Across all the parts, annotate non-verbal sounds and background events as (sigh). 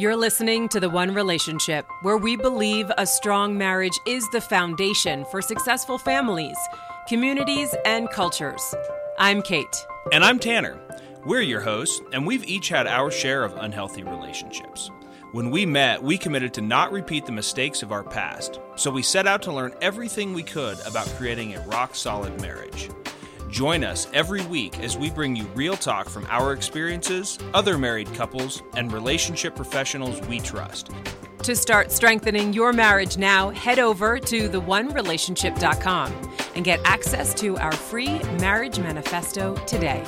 You're listening to The One Relationship, where we believe a strong marriage is the foundation for successful families, communities, and cultures. I'm Kate. And I'm Tanner. We're your hosts, and we've each had our share of unhealthy relationships. When we met, we committed to not repeat the mistakes of our past, so we set out to learn everything we could about creating a rock solid marriage. Join us every week as we bring you real talk from our experiences, other married couples, and relationship professionals we trust. To start strengthening your marriage now, head over to theonerelationship.com and get access to our free marriage manifesto today.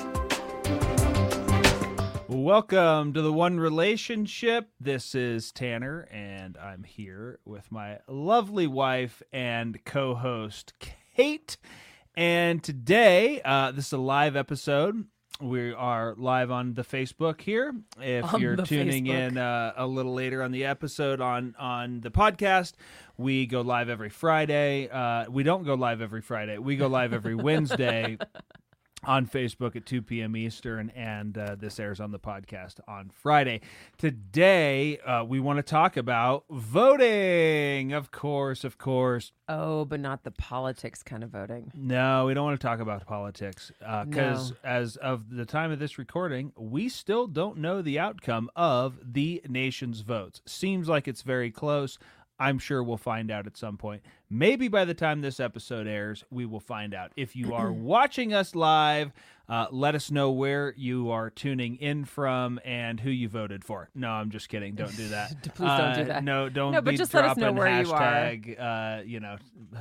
Welcome to the One Relationship. This is Tanner, and I'm here with my lovely wife and co host, Kate. And today, uh, this is a live episode. We are live on the Facebook here. If On you're the tuning Facebook. in uh, a little later on the episode on on the podcast, we go live every Friday. Uh, we don't go live every Friday. We go live every Wednesday (laughs) on Facebook at 2 p.m. Eastern, and uh, this airs on the podcast on Friday. Today, uh, we want to talk about voting. Of course, of course. Oh, but not the politics kind of voting. No, we don't want to talk about politics because, No. as of the time of this recording, we still don't know the outcome of the nation's votes. Seems like it's very close. I'm sure we'll find out at some point. Maybe by the time this episode airs, we will find out. If you are (clears throat) watching us live, uh, let us know where you are tuning in from and who you voted for. No, I'm just kidding. Don't do that. (laughs) Please don't do Uh, that. No, don't No, but be just let us know where you are. uh, you know,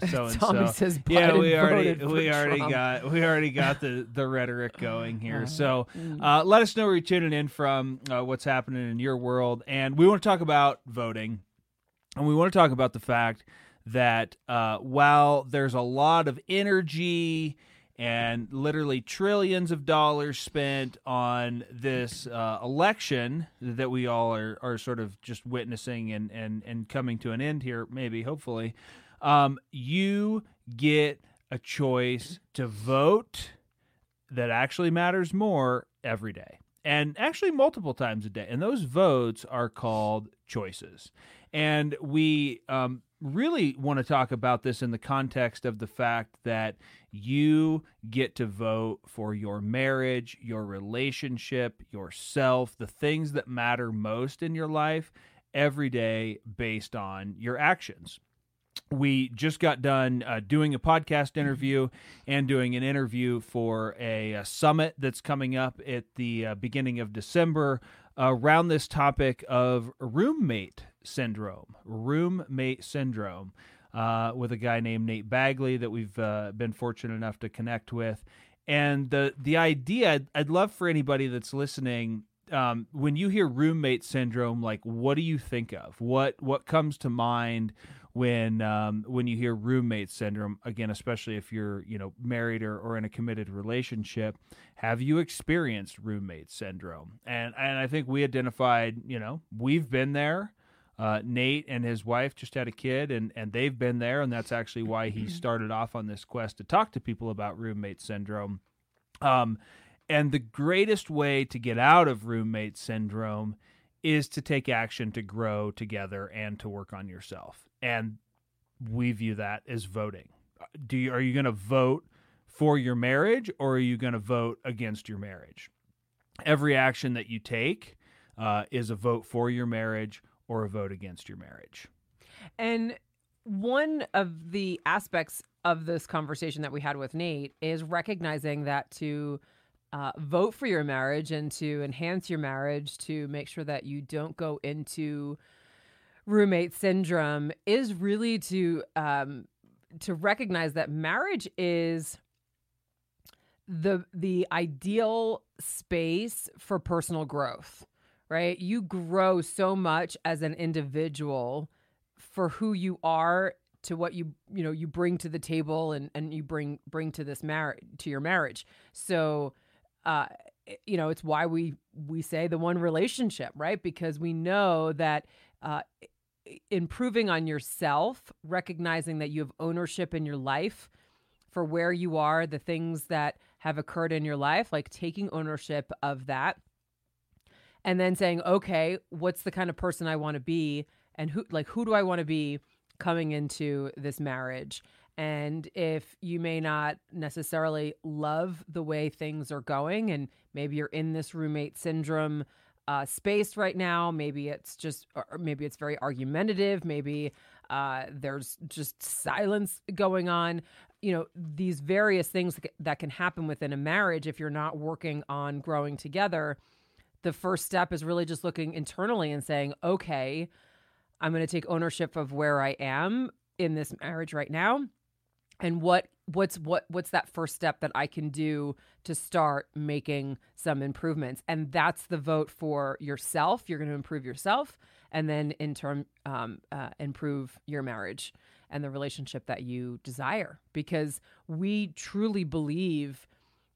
so and so. says yeah, we already we already Trump. got we already got the the rhetoric going (sighs) here. So Mm. uh, let us know where you're tuning in from, uh, what's happening in your world, and we want to talk about voting, and we want to talk about the fact that uh, while there's a lot of energy and literally trillions of dollars spent on this uh, election that we all are, are sort of just witnessing and, and, and coming to an end here, maybe, hopefully, um, you get a choice to vote that actually matters more every day and actually multiple times a day. And those votes are called choices. And we um, really want to talk about this in the context of the fact that you get to vote for your marriage, your relationship, yourself, the things that matter most in your life every day based on your actions. We just got done uh, doing a podcast interview and doing an interview for a, uh summit that's coming up at the uh, beginning of December around this topic of roommate syndrome. Roommate syndrome. Uh, with a guy named Nate Bagley that we've uh, been fortunate enough to connect with, and the the idea I'd, I'd love for anybody that's listening um, when you hear roommate syndrome, like what do you think of? What what comes to mind when um, when you hear roommate syndrome? Again, especially if you're you know married or, or in a committed relationship, have you experienced roommate syndrome? And and I think we identified, you know, we've been there. Uh, Nate and his wife just had a kid, and, and they've been there, and that's actually why he started off on this quest to talk to people about roommate syndrome. Um, and the greatest way to get out of roommate syndrome is to take action to grow together and to work on yourself. And we view that as voting. Do you are you going to vote for your marriage or are you going to vote against your marriage? Every action that you take uh, is a vote for your marriage or a vote against your marriage. And one of the aspects of this conversation that we had with Nate is recognizing that to uh, vote for your marriage and to enhance your marriage, to make sure that you don't go into roommate syndrome, is really to um, to recognize that marriage is the the ideal space for personal growth right? You grow so much as an individual for who you are to what you you know you bring to the table and and you bring bring to this marriage to your marriage. So uh you know it's why we we say the one relationship right? Because we know that uh improving on yourself recognizing that you have ownership in your life for where you are the things that have occurred in your life like taking ownership of that and then saying, okay, what's the kind of person I want to be, and who like who do I want to be coming into this marriage? And if you may not necessarily love the way things are going, and maybe you're in this roommate syndrome uh, space right now, maybe it's just, or maybe it's very argumentative, maybe uh, there's just silence going on. You know, these various things that can happen within a marriage if you're not working on growing together. The first step is really just looking internally and saying, okay, I'm going to take ownership of where I am in this marriage right now. And what what's what what's that first step that I can do to start making some improvements? And that's the vote for yourself. You're going to improve yourself and then in turn um, uh, improve your marriage and the relationship that you desire. Because we truly believe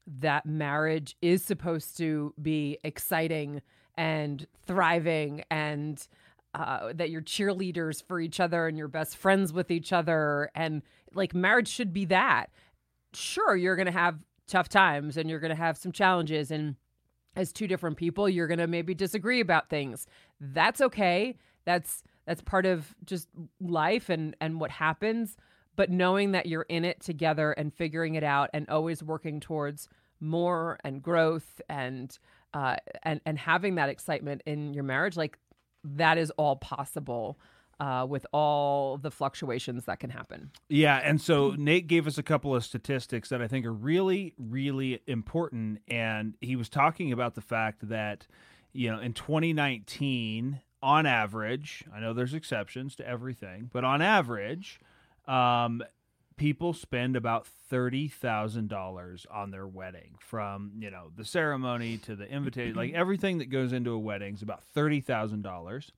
that marriage is supposed to be exciting and thriving and uh, that you're cheerleaders for each other and you're best friends with each other and like marriage should be that. Sure you're gonna have tough times and you're gonna have some challenges and as two different people you're gonna maybe disagree about things. That's okay. That's that's part of just life and and what happens but knowing that you're in it together and figuring it out and always working towards more and growth and uh, and and having that excitement in your marriage like that is all possible uh, with all the fluctuations that can happen. Yeah, and so Nate gave us a couple of statistics that I think are really, really important, and he was talking about the fact that you know in 2019, on average, I know there's exceptions to everything, but on average, um, people spend about thirty thousand dollars on their wedding, from you know the ceremony to the invitation, like (clears throat) everything that goes into a wedding is about thirty thousand dollars.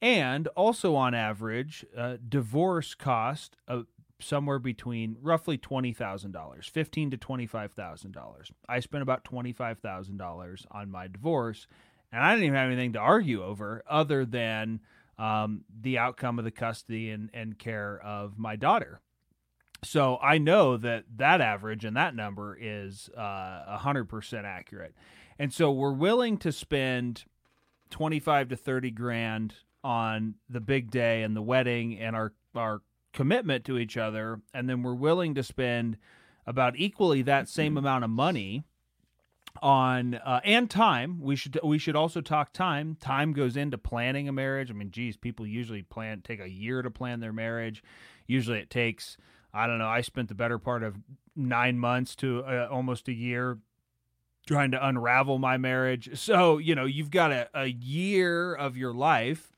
And also, on average, uh, divorce cost uh, somewhere between roughly twenty thousand dollars, fifteen to twenty five thousand dollars. I spent about twenty five thousand dollars on my divorce, and I didn't even have anything to argue over other than um, the outcome of the custody and, and care of my daughter. So I know that that average and that number is uh, a hundred percent accurate, and so we're willing to spend twenty five to thirty grand on the big day and the wedding and our our commitment to each other and then we're willing to spend about equally that same amount of money on uh, and time. We should we should also talk time. Time goes into planning a marriage. I mean geez people usually plan take a year to plan their marriage. Usually it takes i don't know i spent the better part of nine months to uh, almost a year trying to unravel my marriage. So you know you've got a, a year of your life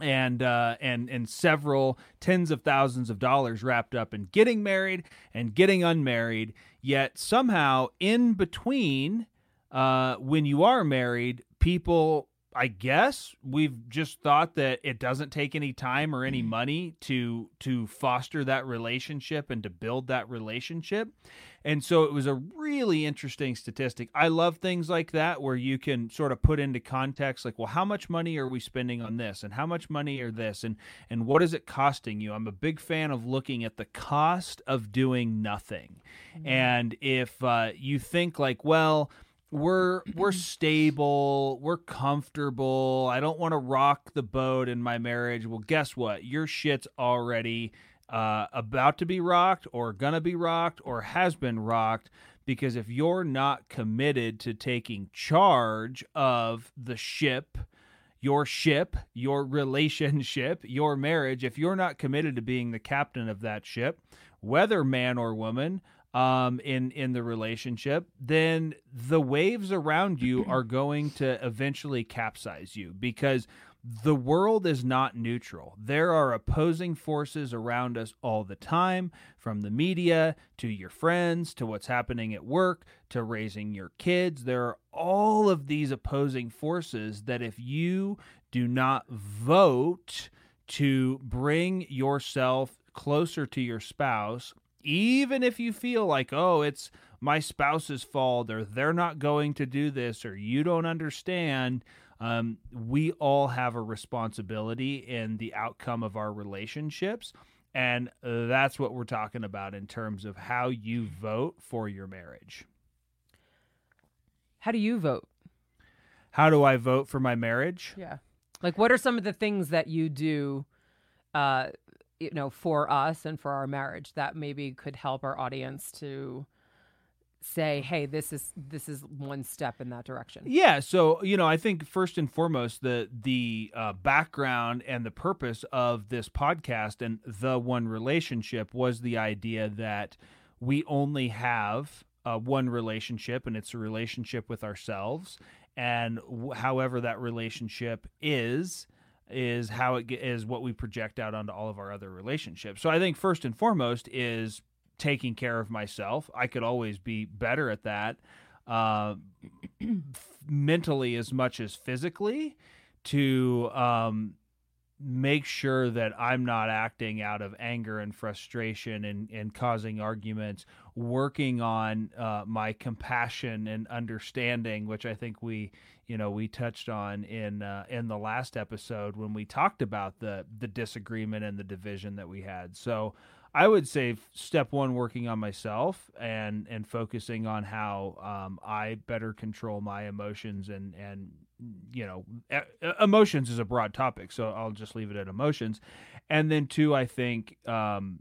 and uh, and and several tens of thousands of dollars wrapped up in getting married and getting unmarried. Yet somehow in between, uh, when you are married, people, I guess, we've just thought that it doesn't take any time or any money to to foster that relationship and to build that relationship. And so it was a really interesting statistic. I love things like that where you can sort of put into context like, well, how much money are we spending on this and how much money are this and and what is it costing you? I'm a big fan of looking at the cost of doing nothing. Mm-hmm. And if uh, you think like, well, we're (clears throat) we're stable, we're comfortable. I don't want to rock the boat in my marriage. Well, guess what? Your shit's already uh, about to be rocked or gonna be rocked or has been rocked because if you're not committed to taking charge of the ship your ship your relationship (laughs) your marriage if you're not committed to being the captain of that ship whether man or woman um, in in the relationship, then the waves around you (clears throat) are going to eventually capsize you because the world is not neutral. There are opposing forces around us all the time, from the media to your friends to what's happening at work to raising your kids. There are all of these opposing forces that if you do not vote to bring yourself closer to your spouse, even if you feel like, oh, it's my spouse's fault or they're not going to do this or you don't understand um, we all have a responsibility in the outcome of our relationships. And that's what we're talking about in terms of how you vote for your marriage. How do you vote? how do I vote for my marriage? Yeah. Like, what are some of the things that you do, uh, you know, for us and for our marriage that maybe could help our audience to say, "Hey, this is this is one step in that direction." Yeah, so you know, I think first and foremost, the the uh, background and the purpose of this podcast and the one relationship was the idea that we only have uh, one relationship, and it's a relationship with ourselves, and w- however that relationship is is how it is what we project out onto all of our other relationships. So I think first and foremost is taking care of myself. I could always be better at that, uh, mentally as much as physically, to um, make sure that I'm not acting out of anger and frustration and, and causing arguments, working on uh, my compassion and understanding, which I think we, you know, we touched on in uh, in the last episode when we talked about the the disagreement and the division that we had. So I would say step one, working on myself and and focusing on how um, I better control my emotions and and you know emotions is a broad topic, so I'll just leave it at emotions. And then two, I think um,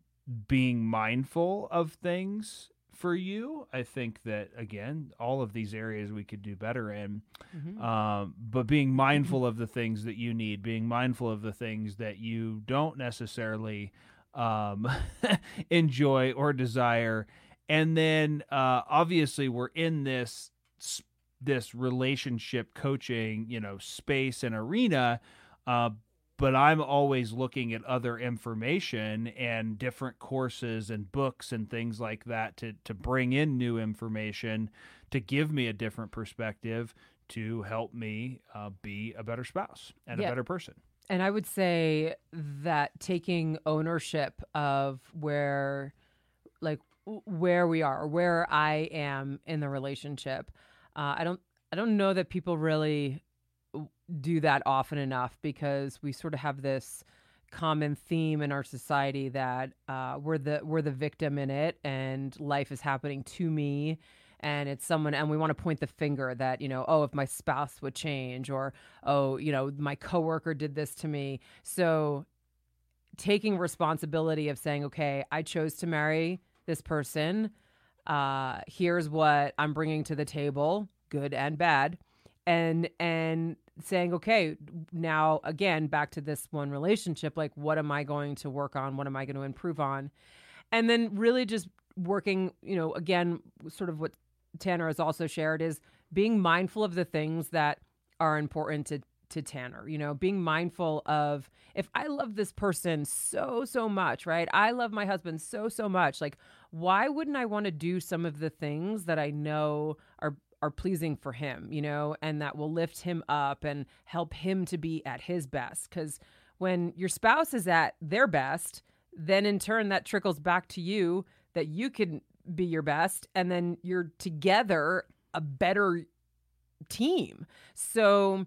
being mindful of things for you. I think that again, all of these areas we could do better in, Mhm. um, but being mindful of the things that you need, being mindful of the things that you don't necessarily um, (laughs) enjoy or desire, and then uh, obviously we're in this this relationship coaching, you know, space and arena. Uh, but I'm always looking at other information and different courses and books and things like that to to bring in new information to give me a different perspective to help me uh, be a better spouse and Yeah. a better person. And I would say that taking ownership of where, like, where we are, where I am in the relationship, uh, I don't, I don't know that people really do that often enough because we sort of have this common theme in our society that uh, we're the we're the victim in it, and life is happening to me, and it's someone and we want to point the finger that you know oh if my spouse would change or oh you know my coworker did this to me. So taking responsibility of saying okay i chose to marry this person. Uh here's what i'm bringing to the table good and bad. And and saying okay now again back to this one relationship like what am i going to work on? What am i going to improve on? And then really just working you know again sort of what tanner has also shared is being mindful of the things that are important to to tanner you know being mindful of if i love this person so so much right? I love my husband so so much like why wouldn't i want to do some of the things that i know are are pleasing for him you know and that will lift him up and help him to be at his best. Because when your spouse is at their best then in turn that trickles back to you that you can be your best and then you're together a better team. So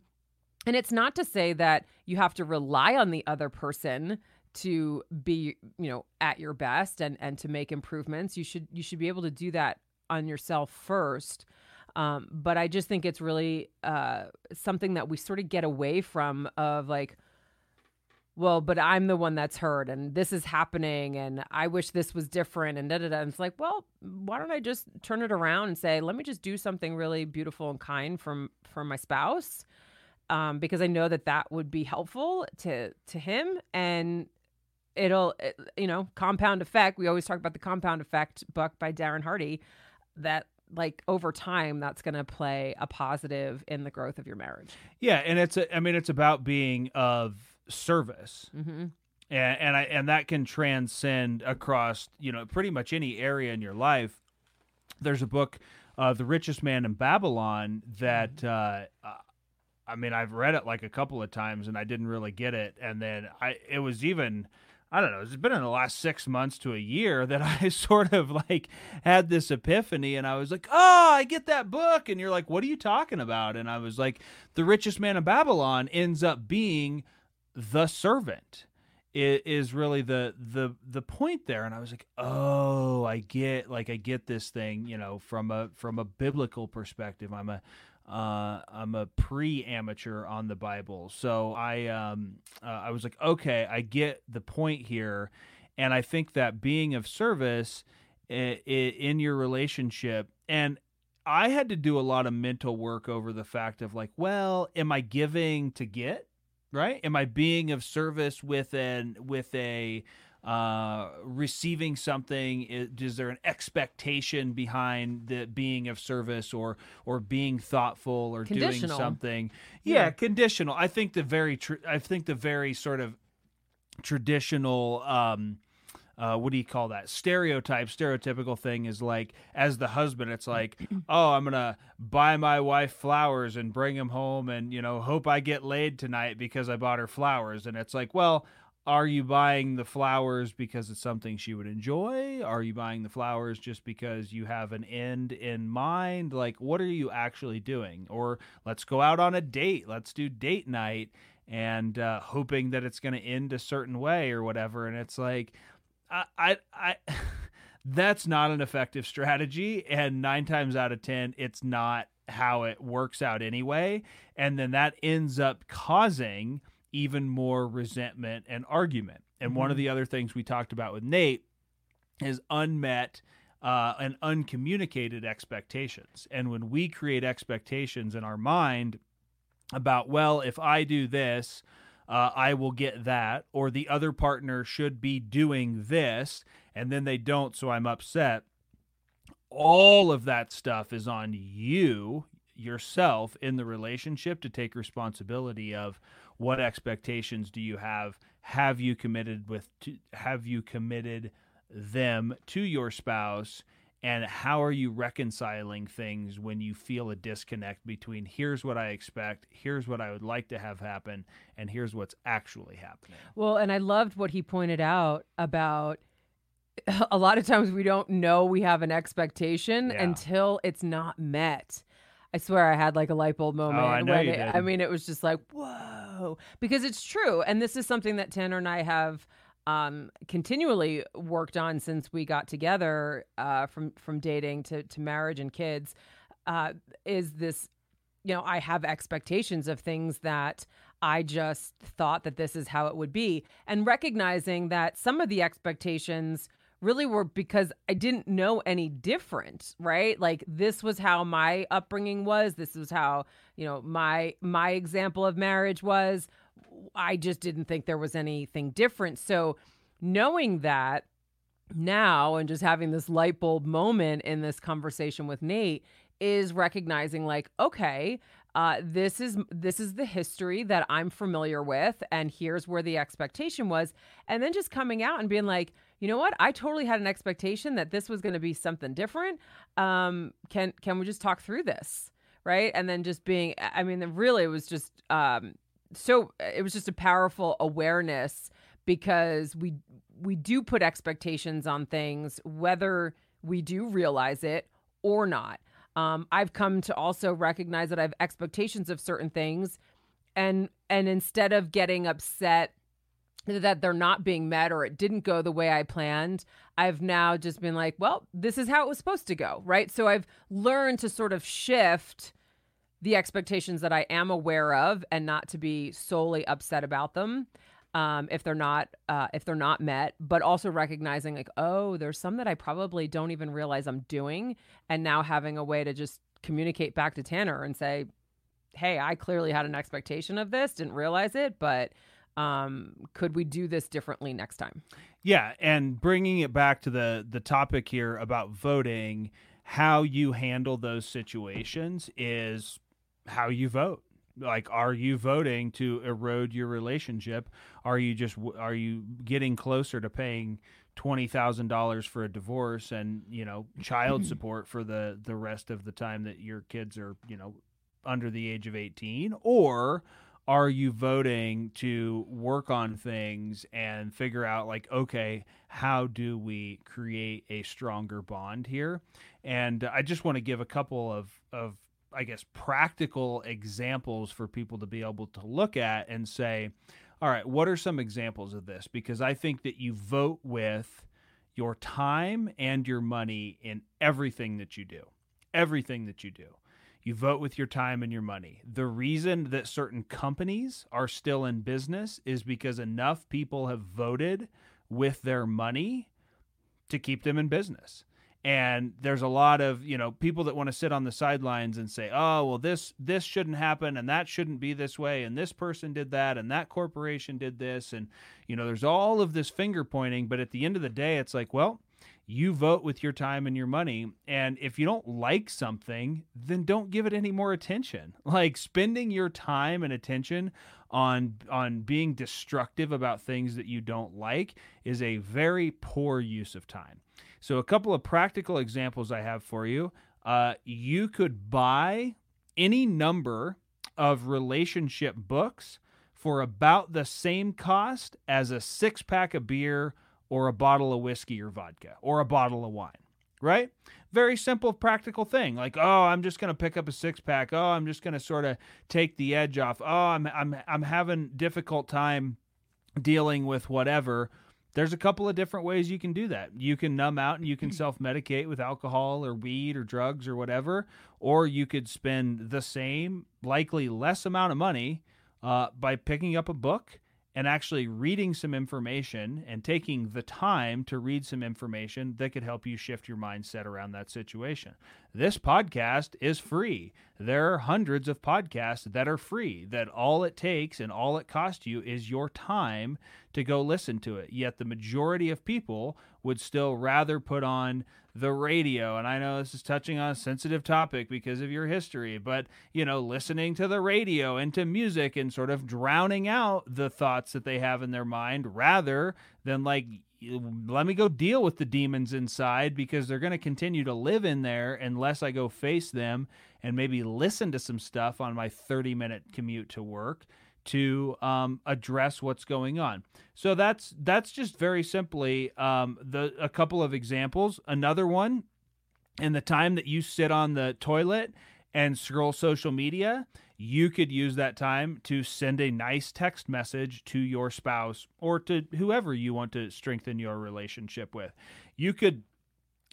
and it's not to say that you have to rely on the other person to be you know at your best and and to make improvements. You should you should be able to do that on yourself first um, but i just think it's really uh, something that we sort of get away from of like well, but I'm the one that's hurt and this is happening and I wish this was different and da da da. And it's like, well, why don't I just turn it around and say, let me just do something really beautiful and kind from from my spouse, um, because I know that that would be helpful to to him and it'll it, you know compound effect. We always talk about the compound effect book by Darren Hardy, that like over time that's going to play a positive in the growth of your marriage. Yeah, and it's a, I mean it's about being of service. Mm-hmm. and and I and that can transcend across you know pretty much any area in your life. There's a book, uh, "The Richest Man in Babylon," that uh, uh, I mean I've read it like a couple of times and I didn't really get it, and then I it was even. I don't know. It's been in the last six months to a year that (laughs) I sort of like had this epiphany, and I was like, "Oh, I get that book." And you're like, "What are you talking about?" And I was like, "The richest man in Babylon ends up being the servant." is really the the the point there and i was like oh i get like i get this thing you know from a from a biblical perspective i'm a uh, I'm a pre-amateur on the Bible, so I um, uh, I was like, okay, I get the point here, and I think that being of service in your relationship, and I had to do a lot of mental work over the fact of like, well, am I giving to get? Right? Am I being of service with an with a uh, receiving something? Is, is there an expectation behind the being of service or or being thoughtful or doing something? Yeah. Yeah, conditional. I think the very tr- I think the very sort of traditional um uh, what do you call that stereotype stereotypical thing is like as the husband it's like (clears throat) oh i'm gonna buy my wife flowers and bring them home and you know hope i get laid tonight because i bought her flowers and it's like well are you buying the flowers because it's something she would enjoy? Are you buying the flowers just because you have an end in mind? Like what are you actually doing? Or let's go out on a date. Let's do date night and uh, hoping that it's going to end a certain way or whatever. And it's like I, I, I (laughs) that's not an effective strategy. And nine times out of 10, it's not how it works out anyway. And then that ends up causing even more resentment and argument. And one of the other things we talked about with Nate is unmet uh, and uncommunicated expectations. And when we create expectations in our mind about, well, if I do this, uh, I will get that, or the other partner should be doing this, and then they don't, so I'm upset. All of that stuff is on you yourself in the relationship to take responsibility of what expectations do you have have you committed with to, have you committed them to your spouse and how are you reconciling things when you feel a disconnect between here's what I expect, here's what I would like to have happen, and here's what's actually happening. Well, and I loved what he pointed out about (laughs) a lot of times we don't know we have an expectation Yeah. until it's not met. I swear I had like a light bulb moment. Oh, I know when you it- did. I mean, it was just like, whoa. Because it's true. And this is something that Tanner and I have um, continually worked on since we got together uh, from, from dating to, to marriage and kids uh, is this you know, I have expectations of things that I just thought that this is how it would be. And recognizing that some of the expectations really were because I didn't know any different, right? Like this was how my upbringing was. This was how, you know, my my example of marriage was. I just didn't think there was anything different. So knowing that now and just having this light bulb moment in this conversation with Nate is recognizing like okay uh, this is this is the history that I'm familiar with, and here's where the expectation was, and then just coming out and being like, you know what, I totally had an expectation that this was going to be something different. Um, can can we just talk through this, right? And then just being, I mean, really, it was just um, so it was just a powerful awareness because we we do put expectations on things whether we do realize it or not um, i've come to also recognize that i have expectations of certain things and and instead of getting upset that they're not being met or it didn't go the way i planned i've now just been like well this is how it was supposed to go right? So i've learned to sort of shift the expectations that I am aware of and not to be solely upset about them um, if they're not uh, if they're not met, but also recognizing like, oh, there's some that I probably don't even realize I'm doing, and now having a way to just communicate back to Tanner and say, hey, I clearly had an expectation of this, didn't realize it, but um, could we do this differently next time? Yeah, and bringing it back to the the topic here about voting, how you handle those situations is how you vote. Like, are you voting to erode your relationship? Are you just are you getting closer to paying twenty thousand dollars for a divorce and you know child (clears throat) support for the the rest of the time that your kids are you know under the age of eighteen, or are you voting to work on things and figure out like okay how do we create a stronger bond here? And i just want to give a couple of of i guess practical examples for people to be able to look at and say all right what are some examples of this? Because i think that you vote with your time and your money in everything that you do everything that you do You vote with your time and your money. The reason that certain companies are still in business is because enough people have voted with their money to keep them in business. And there's a lot of, you know, people that want to sit on the sidelines and say, "Oh, well this this shouldn't happen and that shouldn't be this way and this person did that and that corporation did this." And you know, there's all of this finger pointing, but at the end of the day, it's like, well, you vote with your time and your money. And if you don't like something, then don't give it any more attention. (laughs) Like spending your time and attention on on being destructive about things that you don't like is a very poor use of time. So a couple of practical examples I have for you. Uh, you could buy any number of relationship books for about the same cost as a six pack of beer or a bottle of whiskey or vodka or a bottle of wine, right? Very simple, practical thing. Like, oh, I'm just going to pick up a six pack. Oh, I'm just going to sort of take the edge off. Oh, I'm I'm I'm having difficult time dealing with whatever. There's a couple of different ways you can do that. You can numb out and you can self medicate with alcohol or weed or drugs or whatever, or you could spend the same, likely less amount of money uh, by picking up a book and actually reading some information and taking the time to read some information that could help you shift your mindset around that situation. This podcast is free. There are hundreds of podcasts that are free, that all it takes and all it costs you is your time to go listen to it. Yet the majority of people would still rather put on the radio. And I know this is touching on a sensitive topic because of your history, but you know, listening to the radio and to music and sort of drowning out the thoughts that they have in their mind rather than like let me go deal with the demons inside because they're going to continue to live in there unless I go face them and maybe listen to some stuff on my 30 minute commute to work to um, address what's going on. So that's that's just very simply um, the a couple of examples. Another one, in the time that you sit on the toilet and scroll social media, you could use that time to send a nice text message to your spouse or to whoever you want to strengthen your relationship with. You could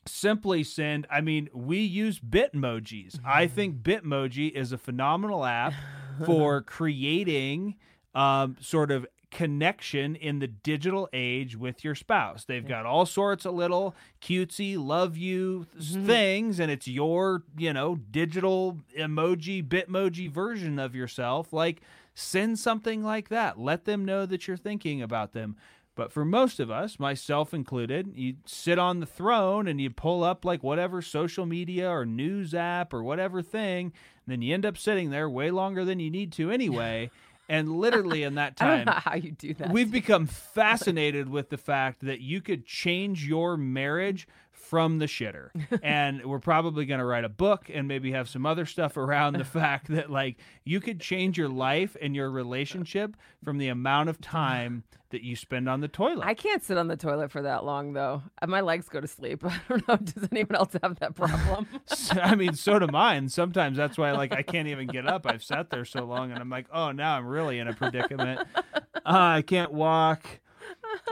simply send i mean we use bitmojis i think bitmoji is a phenomenal app (laughs) for creating um, sort of connection in the digital age with your spouse. They've got all sorts of little cutesy love you mm-hmm. things and it's your, you know, digital emoji bitmoji version of yourself. Like send something like that. Let them know that you're thinking about them. But for most of us, myself included, you sit on the throne and you pull up like whatever social media or news app or whatever thing, and then you end up sitting there way longer than you need to anyway. (laughs) And literally in that time, how you do that. We've become (laughs) fascinated with the fact that you could change your marriage from the shitter. and we're probably going to write a book and maybe have some other stuff around the (laughs) fact that like you could change your life and your relationship from the amount of time that you spend on the toilet. I can't sit on the toilet for that long though. Uh, my legs go to sleep. (laughs) I don't know. Does anyone else have that problem? (laughs) I mean, so do (laughs) mine. Sometimes that's why like I can't even get up. I've sat there so long and I'm like, oh, now I'm really in a predicament. Uh, I can't walk.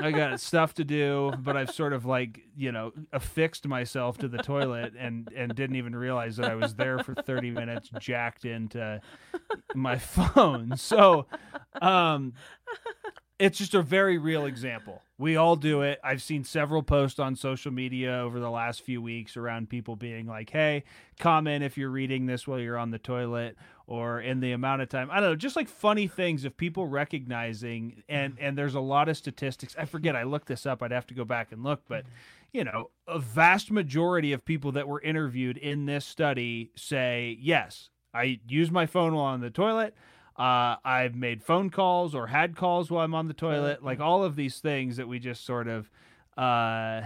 I got stuff to do, but I've sort of like, you know, affixed myself to the toilet and and didn't even realize that I was there for 30 minutes jacked into my phone. So, um it's just a very real example. We all do it. I've seen several posts on social media over the last few weeks around people being like, "Hey, comment if you're reading this while you're on the toilet or in the amount of time." I don't know, just like funny things of people recognizing and and there's a lot of statistics. I forget I looked this up. I'd have to go back and look, but you know, a vast majority of people that were interviewed in this study say, "Yes, I use my phone while on the toilet." Uh, I've made phone calls or had calls while I'm on the toilet, like all of these things that we just sort of. Uh,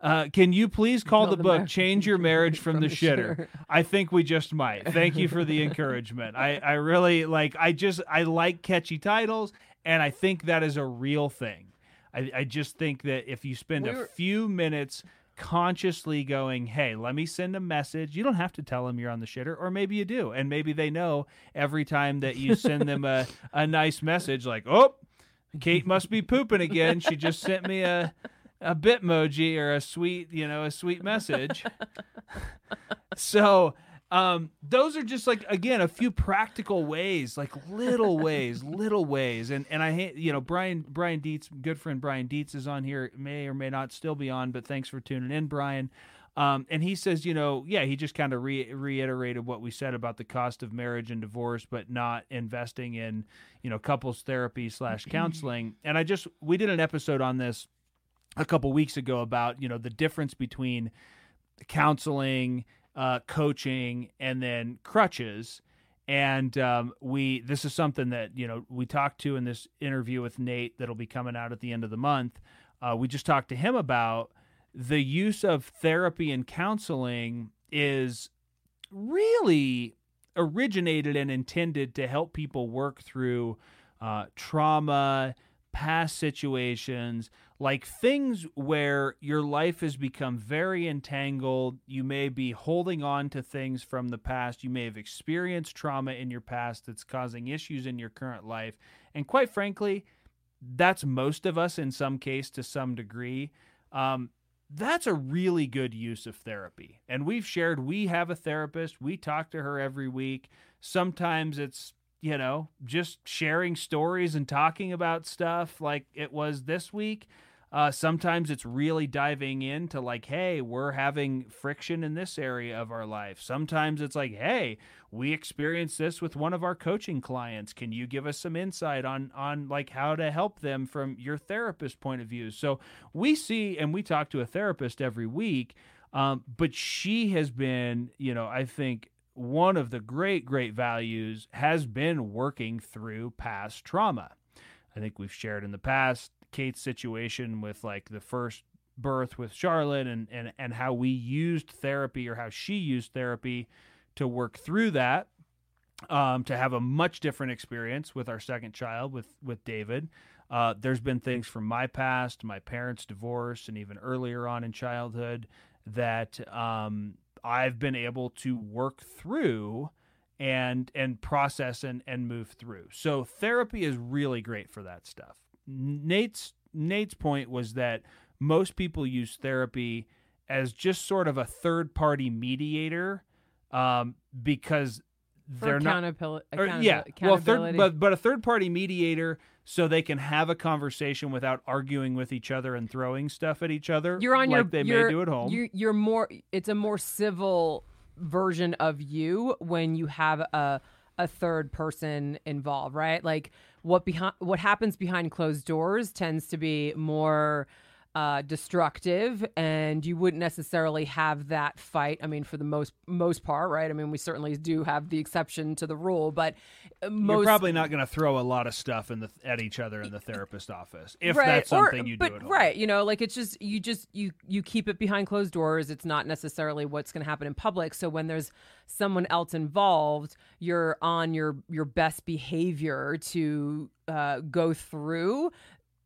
uh, can you please call, the, the, book "Change Your Marriage from, from the, the shitter? shitter"? I think we just might. Thank you for the (laughs) encouragement. I, I really like. I just I like catchy titles, and I think that is a real thing. I, I just think that if you spend we were, a few minutes consciously going, hey, let me send a message. You don't have to tell them you're on the shitter, or maybe you do. And maybe they know every time that you send them a, (laughs) a nice message, like, oh, Kate must be pooping again. She just sent me a a bitmoji or a sweet, you know, a sweet message. (laughs) so um, those are just like again a few practical ways, like little ways, (laughs) little ways. And and I hate you know Brian Brian Dietz, good friend Brian Dietz is on here, may or may not still be on, but thanks for tuning in, Brian. Um, and he says, you know, yeah, he just kind of re- reiterated what we said about the cost of marriage and divorce, but not investing in, you know, couples therapy slash (clears throat) counseling. And I just we did an episode on this a couple weeks ago about you know the difference between counseling, uh, coaching, and then crutches. And um, we this is something that you know we talked to in this interview with Nate that'll be coming out at the end of the month. Uh, we just talked to him about the use of therapy and counseling is really originated and intended to help people work through uh, trauma, past situations, like things where your life has become very entangled. You may be holding on to things from the past. You may have experienced trauma in your past that's causing issues in your current life. And quite frankly, that's most of us in some case to some degree. Um, that's a really good use of therapy. And we've shared, we have a therapist, we talk to her every week. Sometimes it's, you know, just sharing stories and talking about stuff like it was this week. Uh, sometimes it's really diving into like, hey, we're having friction in this area of our life. Sometimes it's like, hey, we experienced this with one of our coaching clients. Can you give us some insight on on like how to help them from your therapist point of view? So we see and we talk to a therapist every week, um, but she has been, you know, I think one of the great great values has been working through past trauma. I think we've shared in the past Kate's situation with like the first birth with Charlotte and and and how we used therapy or how she used therapy to work through that um, to have a much different experience with our second child with with David. Uh, there's been things from my past, my parents' divorce, and even earlier on in childhood that um, I've been able to work through and and process and and move through. So therapy is really great for that stuff. Nate's Nate's point was that most people use therapy as just sort of a third party mediator um, because For they're not accountability, or, yeah well third but but a third party mediator so they can have a conversation without arguing with each other and throwing stuff at each other you're on like your they may do at home You're, you're more. It's a more civil version of you when you have a a third person involved, right? Like what behind what happens behind closed doors tends to be more uh, destructive, and you wouldn't necessarily have that fight. I mean, for the most most part, right? I mean, we certainly do have the exception to the rule, but uh, most you're probably not going to throw a lot of stuff in the at each other in the therapist office if right. that's something or, you but, do at home. right you know like it's just you just you you keep it behind closed doors it's not necessarily what's going to happen in public so when there's someone else involved you're on your your best behavior to uh, go through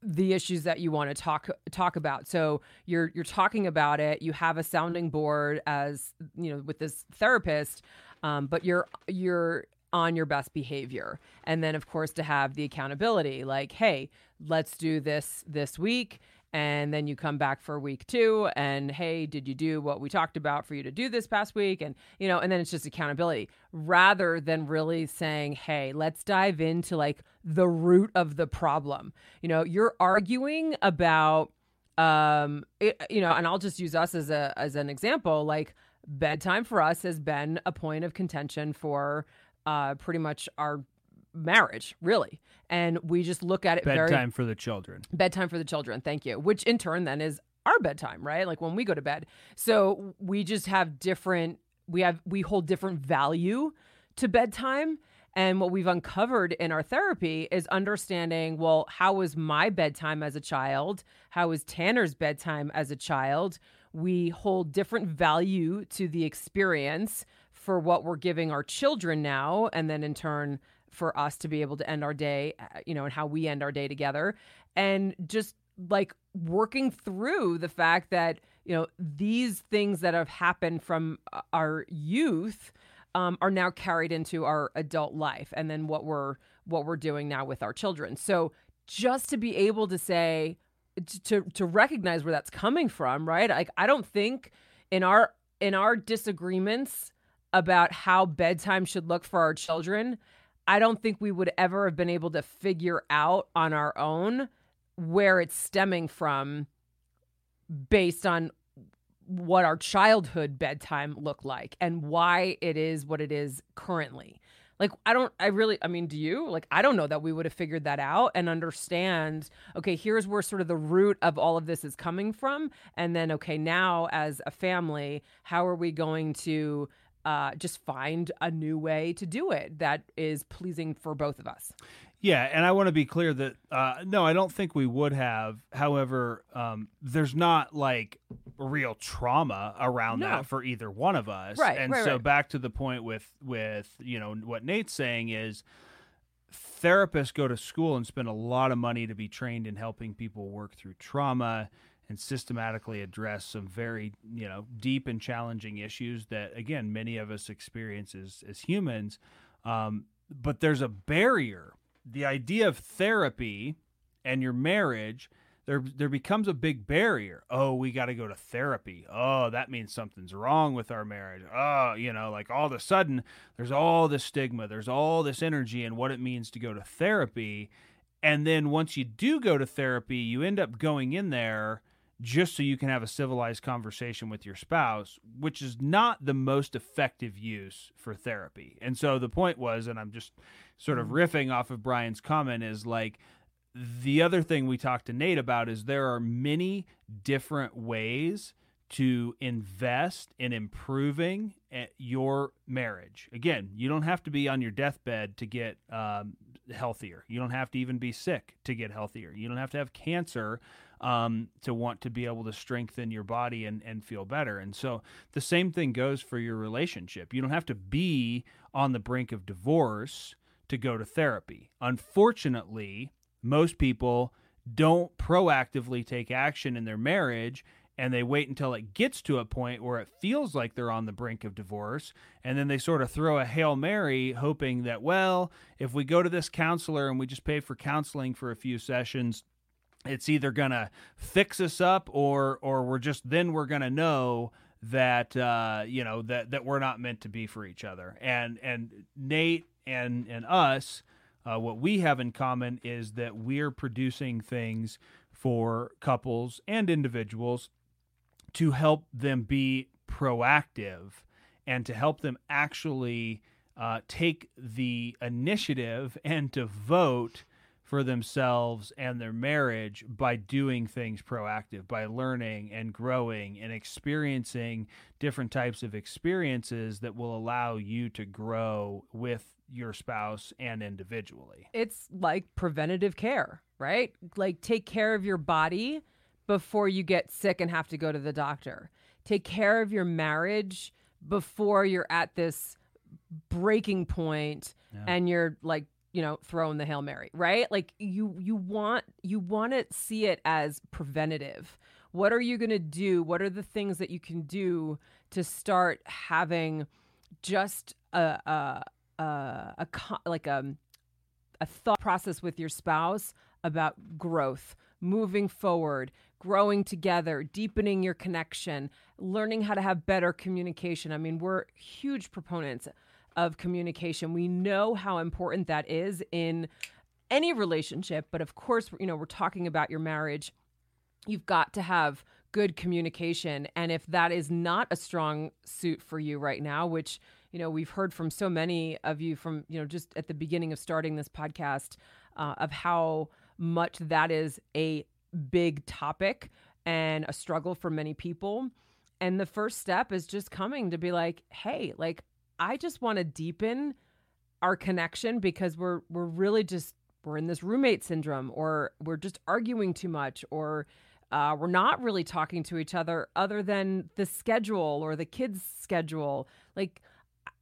the issues that you want to talk talk about. So you're you're talking about it. You have a sounding board as you know with this therapist, um, but you're you're on your best behavior. And then of course to have the accountability, like, hey, let's do this this week. And then you come back for week two, and hey, did you do what we talked about for you to do this past week? And you know, and then it's just accountability rather than really saying, hey, let's dive into like the root of the problem. You know, you're arguing about um it, you know and i'll just use us as a as an example like bedtime for us has been a point of contention for uh pretty much our marriage really. And we just look at it very bedtime for the children. Bedtime for the children thank you. Which in turn then is our bedtime right? Like when we go to bed. So we just have different we have we hold different value to bedtime. And what we've uncovered in our therapy is understanding well how was my bedtime as a child? How was tanner's bedtime as a child? We hold different value to the experience for what we're giving our children now. And then in turn for us to be able to end our day, uh, you know, and how we end our day together. And just like working through the fact that, you know, these things that have happened from uh, our youth um, are now carried into our adult life and then what we're what we're doing now with our children. So just to be able to say to to recognize where that's coming from, right? Like I don't think in our in our disagreements about how bedtime should look for our children, I don't think we would ever have been able to figure out on our own where it's stemming from based on what our childhood bedtime looked like and why it is what it is currently. Like, I don't, I really, I mean, do you? Like, I don't know that we would have figured that out and understand, okay, here's where sort of the root of all of this is coming from. And then, okay, now as a family, how are we going to uh, just find a new way to do it that is pleasing for both of us? Yeah, and I want to be clear that uh, no, I don't think we would have. However, um, there's not like real trauma around No. that for either one of us. Right, And right, so right. back to the point with with you know what Nate's saying is therapists go to school and spend a lot of money to be trained in helping people work through trauma and systematically address some very you know deep and challenging issues that again many of us experience as, as humans. Um, but there's a barrier. The idea of therapy and your marriage there there becomes a big barrier. Oh we got to go to therapy. Oh that means something's wrong with our marriage. Oh you know like all of a sudden there's all this stigma there's all this energy and what it means to go to therapy. And then once you do go to therapy you end up going in there just so you can have a civilized conversation with your spouse, which is not the most effective use for therapy. And so the point was, and I'm just sort of riffing off of Brian's comment, is like the other thing we talked to Nate about is there are many different ways to invest in improving eh, your marriage. Again, you don't have to be on your deathbed to get um, healthier. You don't have to even be sick to get healthier. You don't have to have cancer um, to want to be able to strengthen your body and, and feel better. And so the same thing goes for your relationship. You don't have to be on the brink of divorce to go to therapy. Unfortunately, most people don't proactively take action in their marriage and they wait until it gets to a point where it feels like they're on the brink of divorce and then they sort of throw a hail mary hoping that well if we go to this counselor and we just pay for counseling for a few sessions it's either gonna fix us up or or we're just then we're gonna know that uh, you know that that we're not meant to be for each other. And and Nate and and us uh, what we have in common is that we're producing things for couples and individuals to help them be proactive and to help them actually uh, take the initiative and to vote for themselves and their marriage by doing things proactive, by learning and growing and experiencing different types of experiences that will allow you to grow with your spouse and individually. It's like preventative care, right? Like take care of your body before you get sick and have to go to the doctor. Take care of your marriage before you're at this breaking point and you're like, you know, throwing the Hail Mary, right? Like you you want you want to see it as preventative. What are you going to do? What are the things that you can do to start having just a a a, a like a a thought process with your spouse about growth, moving forward, growing together, deepening your connection, learning how to have better communication. I mean, we're huge proponents of communication. We know how important that is in any relationship, but of course, you know, we're talking about your marriage. You've got to have good communication. And if that is not a strong suit for you right now, which you know we've heard from so many of you from you know just at the beginning of starting this podcast uh, of how much that is a big topic and a struggle for many people and the first step is just coming to be like hey like i just want to deepen our connection because we're we're really just we're in this roommate syndrome or we're just arguing too much or uh, we're not really talking to each other other than the schedule or the kids schedule like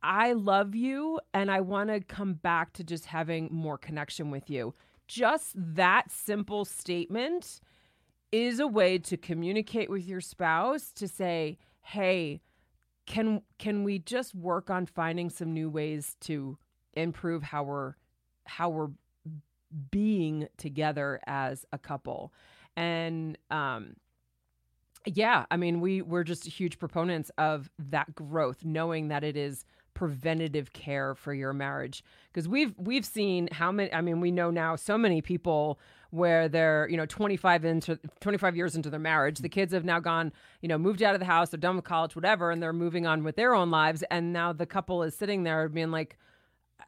I love you and I want to come back to just having more connection with you. Just that simple statement is a way to communicate with your spouse to say, "Hey, can can we just work on finding some new ways to improve how we're how we're being together as a couple?" And um yeah, I mean, we we're just huge proponents of that growth, knowing that it is preventative care for your marriage because we've we've seen how many I mean we know now so many people where they're you know 25 into 25 years into their marriage. The kids have now gone you know moved out of the house they're done with college whatever and they're moving on with their own lives. And now the couple is sitting there being like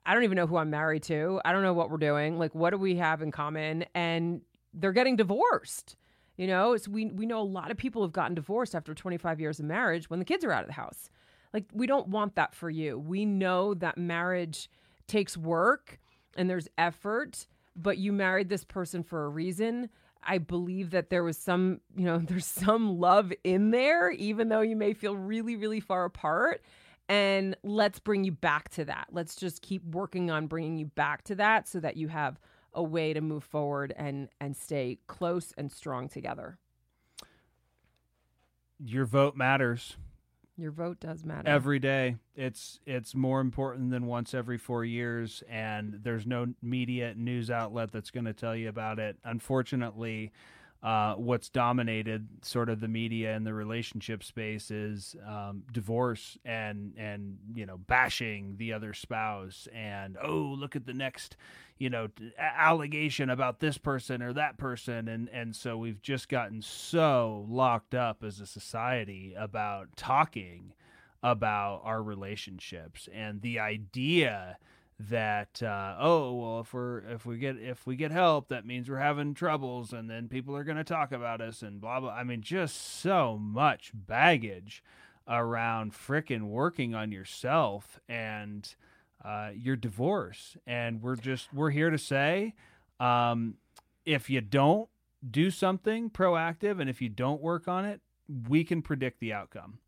I don't even know who I'm married to. I don't know what we're doing. Like what do we have in common? And they're getting divorced you know? We we know a lot of people have gotten divorced after 25 years of marriage when the kids are out of the house. Like, we don't want that for you. We know that marriage takes work and there's effort, but you married this person for a reason. I believe that there was some, you know, (laughs) there's some love in there, even though you may feel really, really far apart. And let's bring you back to that. Let's just keep working on bringing you back to that so that you have a way to move forward and and stay close and strong together. Your vote matters. Your vote does matter. Every day. It's it's more important than once every 4 years and there's no media news outlet that's going to tell you about it. Unfortunately, uh, what's dominated sort of the media and the relationship space is um, divorce and and you know bashing the other spouse and oh look at the next you know allegation about this person or that person. And and so we've just gotten so locked up as a society about talking about our relationships. And the idea that uh, oh well if we're if we get if we get help that means we're having troubles and then people are going to talk about us and blah blah. I mean just so much baggage around fricking working on yourself and uh, your divorce. And we're just we're here to say um, if you don't do something proactive and if you don't work on it we can predict the outcome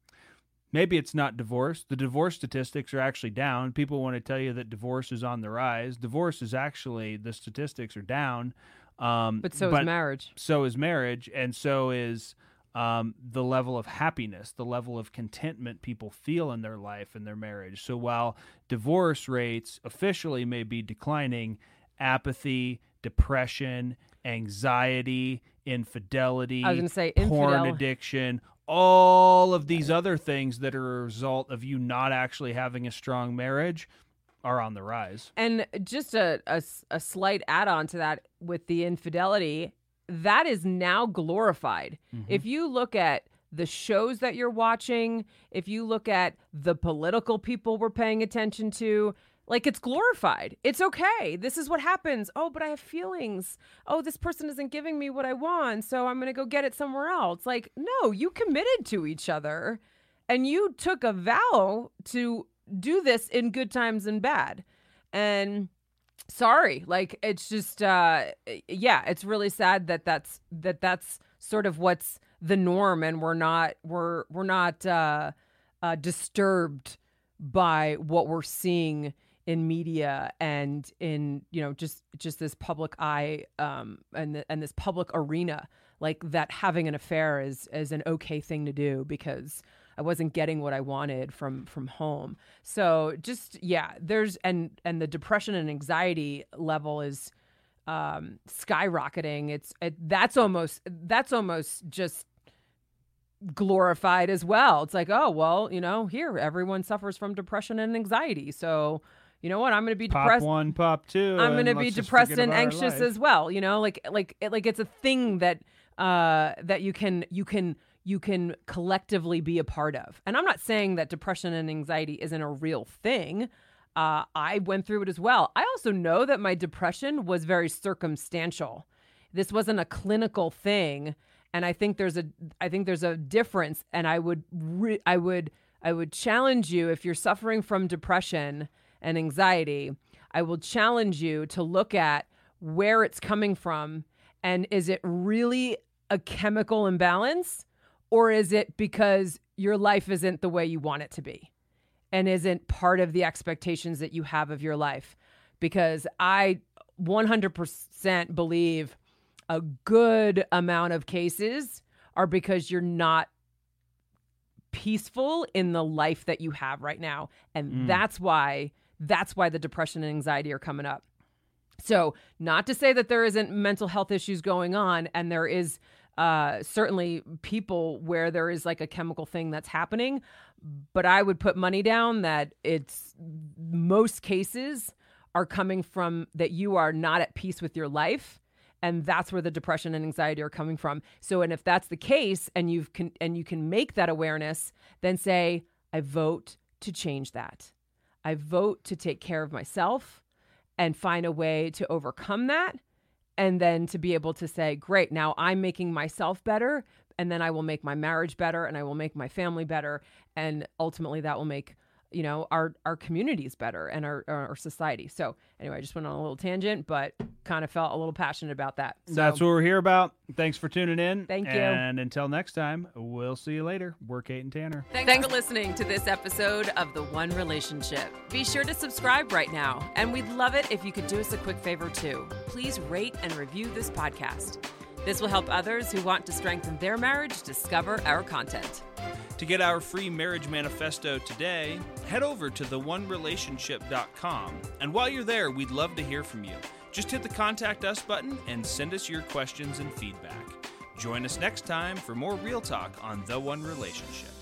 maybe it's not divorce. The divorce statistics are actually down. People want to tell you that divorce is on the rise. Divorce is actually the statistics are down. Um, but so but is marriage. So is marriage, and so is um, the level of happiness, the level of contentment people feel in their life and their marriage. So while divorce rates officially may be declining, apathy, depression, anxiety, infidelity, I was to say porn infidel- addiction, all of these other things that are a result of you not actually having a strong marriage are on the rise. And just a, a, a slight add on to that with the infidelity, that is now glorified. Mm-hmm. If you look at the shows that you're watching, if you look at the political people we're paying attention to, like it's glorified. It's okay. This is what happens. Oh, but I have feelings. Oh, this person isn't giving me what I want. So I'm going to go get it somewhere else. Like, no, you committed to each other and you took a vow to do this in good times and bad. And sorry, like it's just uh yeah, it's really sad that that's that that's sort of what's the norm and we're not we're we're not uh uh disturbed by what we're seeing in media and in you know just just this public eye um and the, and this public arena like that having an affair is is an okay thing to do because I wasn't getting what I wanted from from home. So just yeah, there's and and the depression and anxiety level is um skyrocketing. It's it, that's almost that's almost just glorified as well. It's like, oh, well, you know, here everyone suffers from depression and anxiety. So you know what? I'm going to be pop depressed. one, pop two. I'm going to be depressed and anxious as well. You know, like like like it's a thing that uh that you can you can you can collectively be a part of. And I'm not saying that depression and anxiety isn't a real thing. Uh, I went through it as well. I also know that my depression was very circumstantial. This wasn't a clinical thing, and I think there's a I think there's a difference. And I would re- I would I would challenge you if you're suffering from depression and anxiety, I will challenge you to look at where it's coming from and is it really a chemical imbalance or is it because your life isn't the way you want it to be and isn't part of the expectations that you have of your life? Because I 100% believe a good amount of cases are because you're not peaceful in the life that you have right now. And mm. that's why that's why the depression and anxiety are coming up. So, not to say that there isn't mental health issues going on and there is uh, certainly people where there is like a chemical thing that's happening. But I would put money down that it's most cases are coming from that you are not at peace with your life and that's where the depression and anxiety are coming from so and if that's the case and you've can and you can make that awareness then say i vote to change that i vote to take care of myself and find a way to overcome that and then to be able to say great now i'm making myself better and then i will make my marriage better and i will make my family better. And ultimately that will make you know our our communities better and our our society so anyway i just went on a little tangent but kind of felt a little passionate about that so, That's what we're here about. Thanks for tuning in. Thank you. And until next time, we'll see you later. We're Kate and Tanner. Thanks, for listening to this episode of The One Relationship. Be sure to subscribe right now, and we'd love it if you could do us a quick favor too. Please rate and review this podcast. This will help others who want to strengthen their marriage discover our content. To get our free marriage manifesto today, head over to theonerelationship.com. And while you're there, we'd love to hear from you. Just hit the contact us button and send us your questions and feedback. Join us next time for more real talk on The One Relationship.